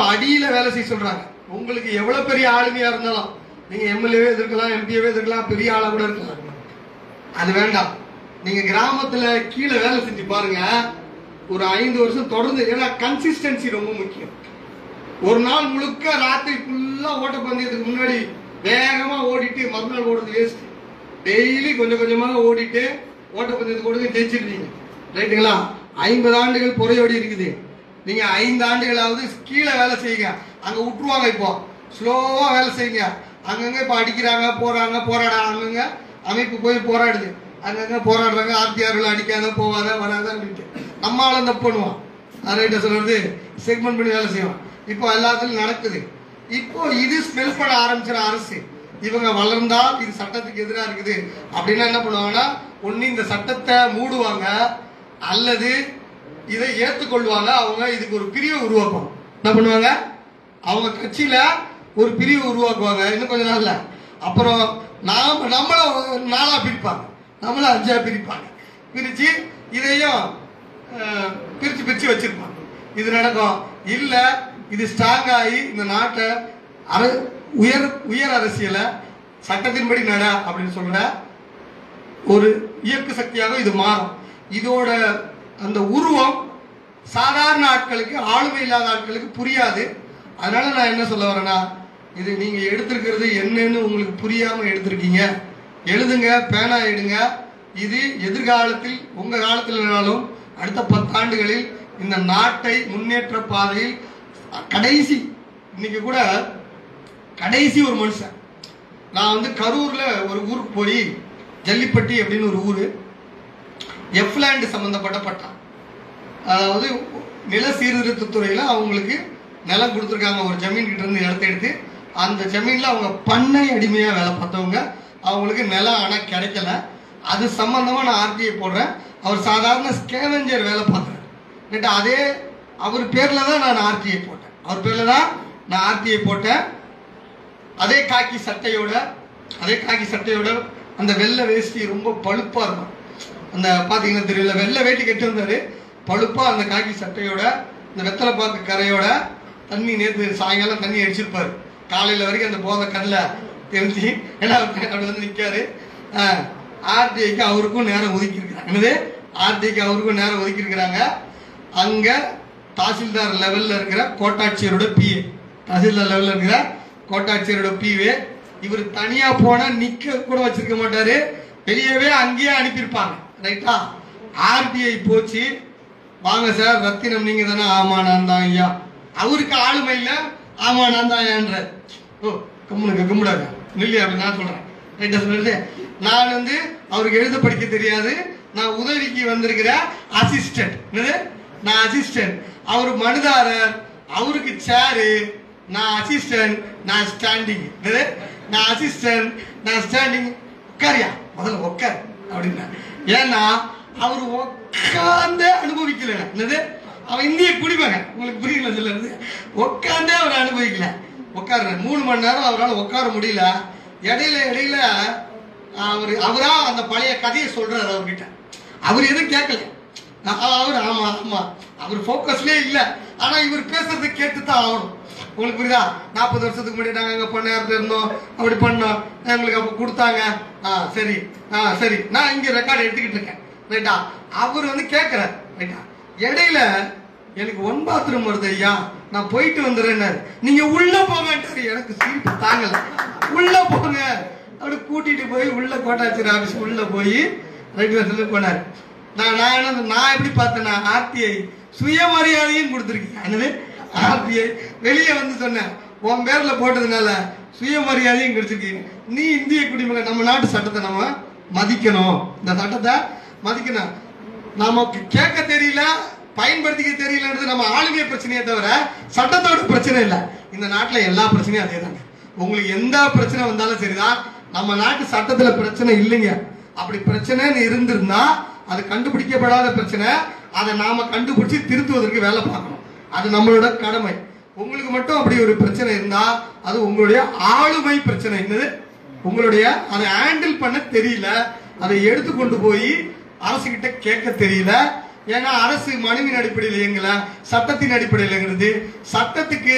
அடியில வேலை செய்ய சொல்றாங்க. உங்களுக்கு எவ்வளவு பெரிய ஆளுமையா இருந்தாலும் நீங்க எம்எல்ஏவே எதிர்க்கலாம் எம்பிஏவே எதிர்க்கலாம் பெரிய ஆளா கூட இருக்கலாம். அது வேண்டாம். நீங்க கிராமத்துல கீழே வேலை செஞ்சு பாருங்க. ஒரு ஐந்து வருஷம் தொடர்ந்து ஏன்னா கன்சிஸ்டன்சி ரொம்ப முக்கியம். ஒரு நாள் முழுக்க ராத்திரி ஃபுல்லா ஓட்டப்பந்தயத்துக்கு முன்னாடி வேகமா ஓடிட்டு மறுநாள் ஓடுறது வேஸ்ட் டெய்லி கொஞ்சம் கொஞ்சமாக ஓடிட்டு ஓட்டப்பந்தயத்துக்கு ஓடுறது ஜெயிச்சிருந்தீங்க ரைட்டுங்களா? ஐம்பது ஆண்டுகள் புறையோடி இருக்குது. நீங்கள் ஐந்து ஆண்டுகளாவது கீழே வேலை செய்யுங்க. அங்கே விட்டுருவாங்க இப்போ. ஸ்லோவாக வேலை செய்யுங்க. அங்கங்கே இப்போ அடிக்கிறாங்க போகிறாங்க போராட. அங்கங்க அமைப்பு போய் போராடுது. அங்கங்கே போராடுறாங்க ஆர்டிஆர்கள் அடிக்காத போகாத வராத அப்படின்ட்டு. நம்ம தப்பு பண்ணுவான். ரைட்டா சொல்கிறது செக்மெண்ட் பண்ணி வேலை செய்வான். இப்போ எல்லாத்துலையும் நடக்குது. இப்போ இது ஸ்மெல் பண்ண ஆரம்பிச்சிட அரசு. இவங்க வளர்ந்தால் இது சட்டத்துக்கு எதிராக இருக்குது. அப்படின்னா என்ன பண்ணுவாங்கன்னா ஒன்று இந்த சட்டத்தை மூடுவாங்க அல்லது இதை ஏற்றுக்கொள்வாங்க. அவங்க இதுக்கு ஒரு பிரிவை உருவாக்குவாங்க என்ன பண்ணுவாங்க? அவங்க கட்சியில ஒரு பிரிவு உருவாக்குவாங்க. இன்னும் கொஞ்ச நாள்ல. அப்புறம் நாம நம்மள ஒரு நாளா பிரிப்பாங்க. நம்மள அஞ்சா பிரிப்பாங்க. பிரிச்சு இதையும் பிரிச்சு பிரிச்சு வச்சிருப்பாங்க. இது நடக்கும். இல்ல இது ஸ்ட்ராங் ஆகி இந்த நாட்டை அர உயர் உயர் அரசியலை சட்டத்தின்படி நட அப்படின்னு சொல்ற ஒரு இயக்கு சக்தியாக இது மாறும். இதோட அந்த உருவம் சாதாரண ஆட்களுக்கு ஆளுமை இல்லாத ஆட்களுக்கு புரியாது. அதனால நான் என்ன சொல்ல வரேன்னா இது நீங்க எடுத்திருக்கிறது என்னன்னு உங்களுக்கு புரியாம எடுத்திருக்கீங்க. எழுதுங்க பேனா எடுங்க. இது எதிர்காலத்தில் உங்க காலத்திலனாலும் அடுத்த பத்தாண்டுகளில் இந்த நாட்டை முன்னேற்ற பாதையில் கடைசி இன்னைக்கு கூட கடைசி ஒரு மனுஷன். நான் வந்து கரூர்ல ஒரு ஊருக்கு போய் ஜல்லிப்பட்டி அப்படின்னு ஒரு ஊர். எஃப்லேண்டு சம்மந்தப்பட்ட பட்டா அதாவது நில சீர்திருத்தத்துறையில் அவங்களுக்கு நிலம் கொடுத்துருக்காங்க. ஒரு ஜமீன் கிட்ட இருந்து இடத்த எடுத்து அந்த ஜமீனில் அவங்க பண்ணை அடிமையாக வேலை பார்த்தவங்க அவங்களுக்கு நிலம் ஆனால் கிடைக்கல. அது சம்மந்தமாக நான் ஆர்டிஐ போடுறேன். அவர் சாதாரண ஸ்கேவெஞ்சர் வேலை பார்க்குறேன் ரைட்டா அதே அவர் பேரில் தான் நான் ஆர்டிஐ போட்டேன். அவர் பேரில் தான் நான் ஆர்டிஐ போட்டேன். அதே காக்கி சட்டையோட அதே காக்கி சட்டையோட அந்த வெள்ளை வேஷ்டி ரொம்ப பழுப்பாக இருக்கும். அந்த பார்த்தீங்கன்னா தெரியல வெள்ளை வேட்டி கட்டி வந்தாரு. பழுப்பா அந்த காக்கி சட்டையோட இந்த வெத்தலை பாக்கு கரையோட தண்ணி நேற்று சாயங்காலம் தண்ணி அடிச்சிருப்பாரு. காலையில் வரைக்கும் அந்த போதை கண்ணில் தெரிஞ்சு ஏன்னா அப்படி வந்து நிற்காரு ஆர்டிஐக்கு அவருக்கும் நேரம் ஒதுக்கியிருக்காங்க என்னது? ஆர்டிஐக்கு அவருக்கும் நேரம் ஒதுக்கியிருக்கிறாங்க. அங்கே தாசில்தார் லெவலில் இருக்கிற கோட்டாட்சியரோட பிஏ தாசில்தார் லெவலில் இருக்கிற கோட்டாட்சியரோட பிஏ இவர் தனியாக போனால் நிற்க கூட வச்சிருக்க மாட்டார். வெளியவே அங்கேயே அனுப்பியிருப்பாங்க. ரைட்டா ஆர்டிஐ போச்சு. வாங்க சார் ரத்தினம் நீங்க தானே? ஆமா நான் தான் ஐயா. அவருக்கு ஆளுமை இல்ல. ஆமா நான் தான் ஐயான்ற. ஓ கும்பிடுங்க கும்பிடாங்க நில்லி அப்படி நான் சொல்றேன். ரைட்டா சொல்லிட்டு நான் வந்து அவருக்கு எழுத படிக்க தெரியாது. நான் உதவிக்கு வந்திருக்கிற அசிஸ்டன்ட் என்னது? நான் அசிஸ்டன்ட் அவர் மனுதாரர். அவருக்கு சேரு நான் அசிஸ்டன்ட் நான் ஸ்டாண்டிங் என்னது? நான் அசிஸ்டன்ட் நான் ஸ்டாண்டிங் உட்காரியா முதல்ல உட்கார். அப்படின்னா ஏன்னா அவர் உட்காந்தே அனுபவிக்கல. என்னது? அவன் இந்திய குடிமகன். உங்களுக்கு புரியல சொல்லுறது உட்காந்தே அவர் அனுபவிக்கல. உட்கார மூணு மணி நேரம் அவரால் உட்கார முடியல. இடையில இடையில அவர் அவரா அந்த பழைய கதையை சொல்றாரு அவர்கிட்ட. அவர் எதுவும் கேட்கல. அவர் ஆமா ஆமா. அவர் ஃபோக்கஸ்லேயே இல்லை. ஆனா இவர் பேசுறதை கேட்டு தான் ஆகணும். உங்களுக்கு புரியுதா? நாற்பது வருஷத்துக்கு முன்னாடி நாங்க அங்கே பண்ண இருந்தோம். அப்படி பண்ணோம். எங்களுக்கு அப்ப கொடுத்தாங்க. ஆ சரி. ஆ சரி. நான் இங்க ரெக்கார்டு எடுத்துக்கிட்டு இருக்கேன். ரைட்டா அவர் வந்து கேட்கிறார் ரைட்டா இடையில எனக்கு ஒன் பாத்ரூம் வருது ஐயா. நான் போயிட்டு வந்துடுறேன்னாரு நீங்க உள்ள போங்கன்றாரு எனக்கு சீட்டு தாங்கல. உள்ள போங்க. அப்படி கூட்டிட்டு போய் உள்ள கோட்டாட்சியர் ஆபீஸ் உள்ள போய் ரெண்டு வருஷத்துல போனார். நான் நான் என்ன நான் எப்படி பார்த்தேன்னா ஆர்டிஐ சுயமரியாதையும் கொடுத்துருக்கேன் என்னது? ஆர்பிஐ வெளியே வந்து சொன்னேன். உன் பேரில் போட்டதுனால சுயமரியாதையும் கிடைச்சிருக்கீங்க நீ இந்திய குடிமகன் நம்ம நாட்டு சட்டத்தை நம்ம மதிக்கணும். இந்த சட்டத்தை மதிக்கணும். நமக்கு கேட்க தெரியல பயன்படுத்திக்க தெரியலன்றது நம்ம ஆளுமை பிரச்சனையே தவிர சட்டத்தோட பிரச்சனை இல்லை. இந்த நாட்டில் எல்லா பிரச்சனையும் அதே தாங்க உங்களுக்கு எந்த பிரச்சனை வந்தாலும் சரிதான். நம்ம நாட்டு சட்டத்தில் பிரச்சனை இல்லைங்க. அப்படி பிரச்சனைன்னு இருந்திருந்தா அது கண்டுபிடிக்கப்படாத பிரச்சனை. அதை நாம கண்டுபிடிச்சி திருத்துவதற்கு வேலை பார்க்கணும். அது நம்மளோட கடமை. உங்களுக்கு மட்டும் அப்படி ஒரு பிரச்சனை இருந்தா அது உங்களுடைய ஆளுமை பிரச்சனை. என்னது? உங்களுடைய அதை ஹேண்டில் பண்ண தெரியல. அதை எடுத்து கொண்டு போய் அரசு கிட்ட கேட்க தெரியல. ஏன்னா அரசு மனுவின் அடிப்படையில் இயங்கல. சட்டத்தின் அடிப்படையில் இயங்குறது. சட்டத்துக்கு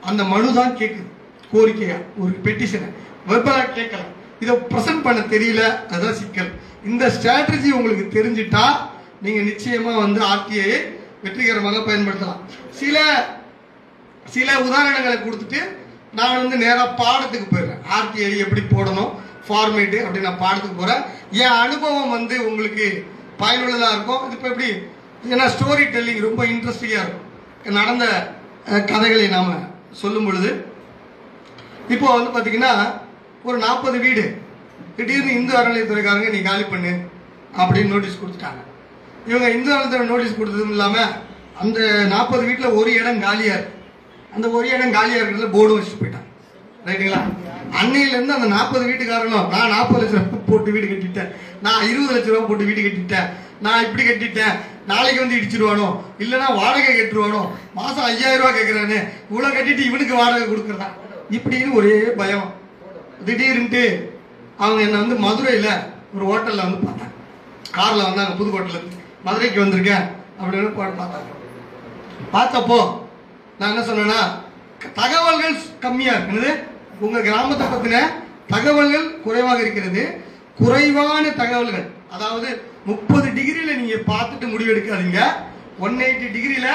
அந்த மனு தான் கேட்குது கோரிக்கையா? ஒரு பெட்டிஷனை வெர்பலா கேட்கலாம் இதை ப்ரெசென்ட் பண்ண தெரியல. அதான் சிக்கல். இந்த ஸ்ட்ராட்டஜி உங்களுக்கு தெரிஞ்சிட்டா நீங்க நிச்சயமா வந்து ஆர்டிஐ வெற்றிகரமாக பயன்படுத்தலாம். சில சில உதாரணங்களை கொடுத்துட்டு நான் வந்து நேராக பாடத்துக்கு போயிடுறேன். ஆர்டிஐ எப்படி போடணும் ஃபார்மேட்டு அப்படி நான் பாடத்துக்கு போகிறேன் என் அனுபவம் வந்து உங்களுக்கு பயனுள்ளதாக இருக்கும். இது இப்போ எப்படி ஏன்னா ஸ்டோரி டெல்லிங் ரொம்ப இன்ட்ரெஸ்டிங்காக இருக்கும். நடந்த கதைகளை நாம் சொல்லும் பொழுது இப்போ வந்து பார்த்தீங்கன்னா ஒரு நாற்பது வீடு. திடீர்னு இந்து அறநிலையத்துறைக்காரங்க நீ காலி பண்ணு அப்படின்னு நோட்டீஸ் கொடுத்துட்டாங்க. இவங்க இந்து காலத்தில் நோட்டீஸ் கொடுத்ததும் இல்லாமல் அந்த நாற்பது வீட்டில் ஒரு இடம் காலியாக இருக்கு. அந்த ஒரு இடம் காலியாக இருக்கிறதுல போர்டு வச்சுட்டு போயிட்டாங்க. ரைட்டுங்களா அன்னையிலேருந்து அந்த நாற்பது வீட்டுக்காரனும் நான் நாற்பது லட்ச ரூபா போட்டு வீடு கட்டிட்டேன். நான் இருபது லட்ச ரூபா போட்டு வீடு கட்டிட்டேன். நான் இப்படி கட்டிட்டேன். நாளைக்கு வந்து இடிச்சிருவானோ? இல்லைன்னா வாடகை கட்டுருவானோ? மாதம் ஐயாயிரம் ரூபா கேட்குறானு இவ்வளோ கட்டிட்டு இவனுக்கு வாடகை கொடுக்குறதா? இப்படின்னு ஒரே பயம். திடீர்னுட்டு அவங்க என்னை வந்து மதுரையில் ஒரு ஹோட்டலில் வந்து பார்த்தாங்க. காரில் வந்தாங்க புது இருந்து. மதுரைக்கு வந்திருக்கேன் அப்படின்னு பா- பார்த்தாங்க. பார்த்தப்போ நான் என்ன சொன்னேன்னா தகவல்கள் கம்மியா இருக்குது உங்க கிராமத்தை பத்தின தகவல்கள் குறைவாக இருக்கிறது. குறைவான தகவல்கள் அதாவது முப்பது டிகிரியில நீங்க பார்த்துட்டு முடிவெடுக்காதீங்க ஒன் எயிட்டி டிகிரியில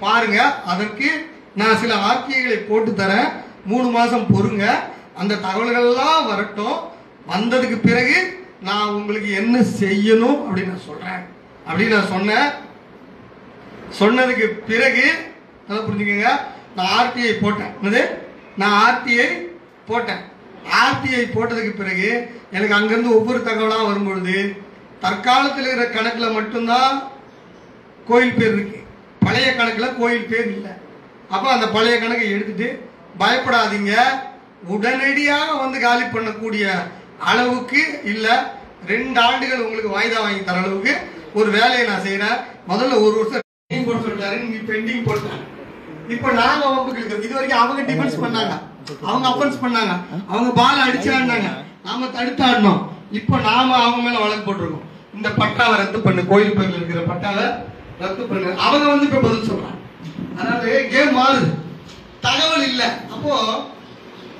பாருங்க. அதற்கு நான் சில ஆர்டிஐகளை போட்டு தரேன். மூணு மாசம் பொறுங்க. அந்த தகவல்கள்லாம் வரட்டும். வந்ததுக்கு பிறகு நான் உங்களுக்கு என்ன செய்யணும் அப்படின்னு நான் சொல்றேன். அப்படின்னு நான் சொன்னேன். சொன்னதுக்கு பிறகு நல்லா புரிஞ்சுக்கோங்க நான் ஆர்டிஐ போட்டேன். என்னது? நான் ஆர்டிஐ போட்டேன். ஆர்டிஐ போட்டதுக்கு பிறகு எனக்கு அங்கேருந்து ஒவ்வொரு தகவலாக வரும்பொழுது தற்காலத்தில் இருக்கிற கணக்கில் மட்டும்தான் கோயில் பேர் இருக்கு. பழைய கணக்கில் கோயில் பேர் இல்லை. அப்போ அந்த பழைய கணக்கை எடுத்துட்டு பயப்படாதீங்க. உடனடியாக வந்து காலி பண்ணக்கூடிய அளவுக்கு இல்லை. ரெண்டு ஆண்டுகள் உங்களுக்கு வாய்தா வாங்கி தர அளவுக்கு ஒரு வேலையை நான் செய்கிறேன் முதல்ல ஒரு வருஷம் பெண்டிங் போட சொல்லிட்டாரு. நீ பெண்டிங் போட்டாங்க இப்போ நாங்க அவங்களுக்கு இருக்கிறோம் இது வரைக்கும் அவங்க டிஃபென்ஸ் பண்ணாங்க. அவங்க அஃபென்ஸ் பண்ணாங்க. அவங்க பால் அடிச்சு ஆடினாங்க நாம தடுத்து ஆடினோம் இப்போ நாம அவங்க மேல வழக்கு போட்டிருக்கோம். இந்த பட்டாவை ரத்து பண்ணு. கோயில் பகுதியில் இருக்கிற பட்டாவை ரத்து பண்ணு. அவங்க வந்து இப்ப பதில் சொல்றாங்க. அதாவது கேம் மாறுது. தகவல் இல்ல. அப்போ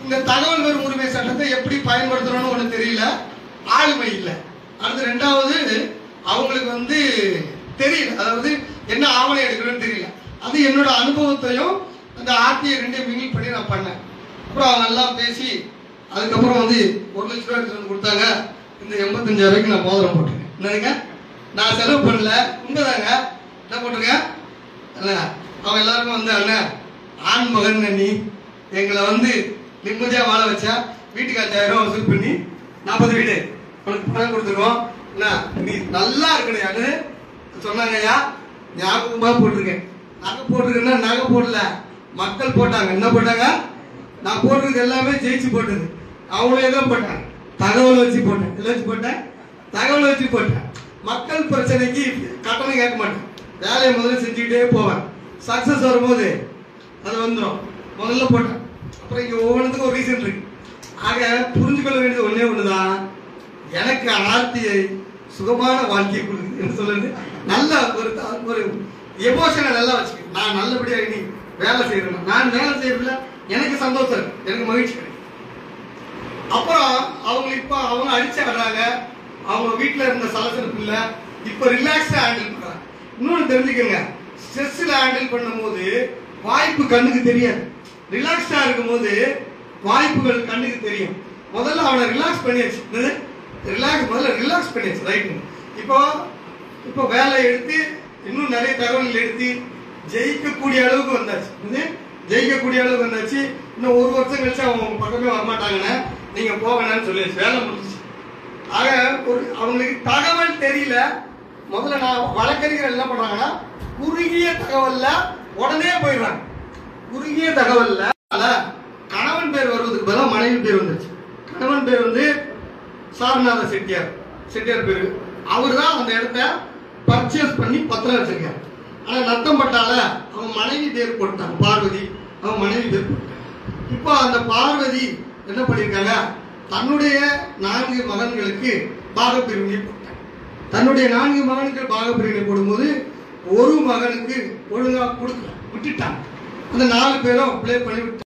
இந்த தகவல் பெறும் உரிமை சட்டத்தை எப்படி பயன்படுத்துறோம்னு ஒண்ணு தெரியல. ஆளுமை இல்ல. அடுத்து ரெண்டாவது அவங்களுக்கு வந்து தெரியல. அதாவது என்ன ஆவணம் எடுக்கணும்னு தெரியல. அது என்னோட அனுபவத்தையும் அந்த ஆர்டிஐ ரெண்டையும் மிங்கிள் பண்ணி நான் பண்ணேன். அப்புறம் அவங்க எல்லாம் பேசி அதுக்கப்புறம் வந்து ஒரு லட்ச ரூபாய் எடுத்து வந்து கொடுத்தாங்க. இந்த எண்பத்தஞ்சாயிரம் ரூபாய்க்கு நான் மோதிரம் போட்டிருக்கேன். என்னதுங்க? நான் செலவு பண்ணல. உண்மைதாங்க. என்ன போட்டிருக்கேன்? அல்ல அவன் எல்லாருக்கும் வந்து அண்ணன் ஆண் மகன் நீ. எங்களை வந்து நிம்மதியாக வாழ வச்சா. வீட்டுக்கு அஞ்சாயிரம் ரூபா வசூல் பண்ணி நாற்பது வீடு. உனக்கு பணம் கொடுத்துருவோம். என்ன? நீ நல்லா இருக்கணும் சொன்னாங்கய்யா சொன்னாங்க ஐயா ஞாபகமா போட்டிருக்கேன். நகை போட்டிருக்கேன்னா நகை போடல. மக்கள் போட்டாங்க. என்ன போட்டாங்க? நான் போட்டிருக்கிறது எல்லாமே ஜெயிச்சு போட்டது. அவங்களே தான் போட்டாங்க. தகவல் வச்சு போட்டேன். எதை வச்சு போட்டேன்? தகவல் வச்சு போட்டேன். மக்கள் பிரச்சனைக்கு கட்டணம் கேட்க மாட்டேன். வேலையை முதல்ல செஞ்சுக்கிட்டே போவேன். சக்ஸஸ் வரும்போது அது வந்துடும் முதல்ல போட்டேன். அப்புறம் இங்கே ஒவ்வொன்றுத்துக்கும் ஒரு ரீசன் இருக்கு. ஆக புரிஞ்சுக்கொள்ள வேண்டியது ஒன்றே ஒன்று தான் எனக்கு ஆர்த்தியை சுகமான வாழ்க்கையை கொடுக்குது என்ன சொல்லுது. நல்ல ஒரு ஒரு எமோஷனை நல்லா வச்சுக்க நான் நல்லபடியாக இனி வேலை செய்யணும் நான் வேலை செய்யறதுல எனக்கு சந்தோஷம் இருக்கு. எனக்கு மகிழ்ச்சி கிடைக்கும் அப்புறம் அவங்க இப்போ அவங்க அடிச்சு வர்றாங்க அவங்க வீட்டில் இருந்த சலசலப்பு இல்லை. இப்போ ரிலாக்ஸாக ஹேண்டில் பண்ணுறாங்க இன்னொன்னு தெரிஞ்சுக்கோங்க. ஸ்ட்ரெஸ்ஸில் ஹேண்டில் பண்ணும்போது வாய்ப்பு கண்ணுக்கு தெரியாது. ரிலாக்ஸாக இருக்கும்போது வாய்ப்புகள் கண்ணுக்கு தெரியும். முதல்ல அவனை ரிலாக்ஸ் பண்ணியாச்சு. என்னது? ரிலாக்ஸ் முதல்ல ரிலாக்ஸ் பண்ணிடுச்சு ரைட்டு இப்போ இப்போ வேலை எடுத்து இன்னும் நிறைய தகவல்கள் எடுத்து ஜெயிக்கக்கூடிய அளவுக்கு வந்தாச்சு. இது ஜெயிக்கக்கூடிய அளவுக்கு வந்தாச்சு. இன்னும் ஒரு வருஷம் கழிச்சு அவங்க உங்க பக்கமே வரமாட்டாங்கன்னு நீங்க போகணும்னு சொல்லிடுச்சு வேலை முடிஞ்சிச்சு. ஆக ஒரு அவங்களுக்கு தகவல் தெரியல. முதல்ல நான் வழக்கறிஞர் என்ன பண்றாங்கன்னா குறுகிய தகவல்ல உடனே போயிடுறாங்க. குறுகிய தகவல்ல கணவன் பேர் வருவதுக்கு பதிலாக மனைவி பேர் வந்துச்சு கணவன் பேர் வந்து சாரநாத செட்டியார். செட்டியார் பேரு. அவர் தான் அந்த இடத்த பர்ச்சேஸ் பண்ணி பத்திரம் வச்சிருக்காரு. ஆனால் நத்தம் பட்டால அவன் மனைவி பேர் போட்டாங்க. பார்வதி அவன் மனைவி பேர் போட்டாங்க. இப்போ அந்த பார்வதி என்ன பண்ணியிருக்காங்க தன்னுடைய நான்கு மகன்களுக்கு பாகப்பிரிவினை போட்டாங்க. தன்னுடைய நான்கு மகன்கள் பாகப்பிரிவினை போடும்போது ஒரு மகனுக்கு ஒழுங்காக கொடுக்கல. விட்டுட்டாங்க. அந்த நாலு பேரும் ப்ளே பண்ணி விட்டாங்க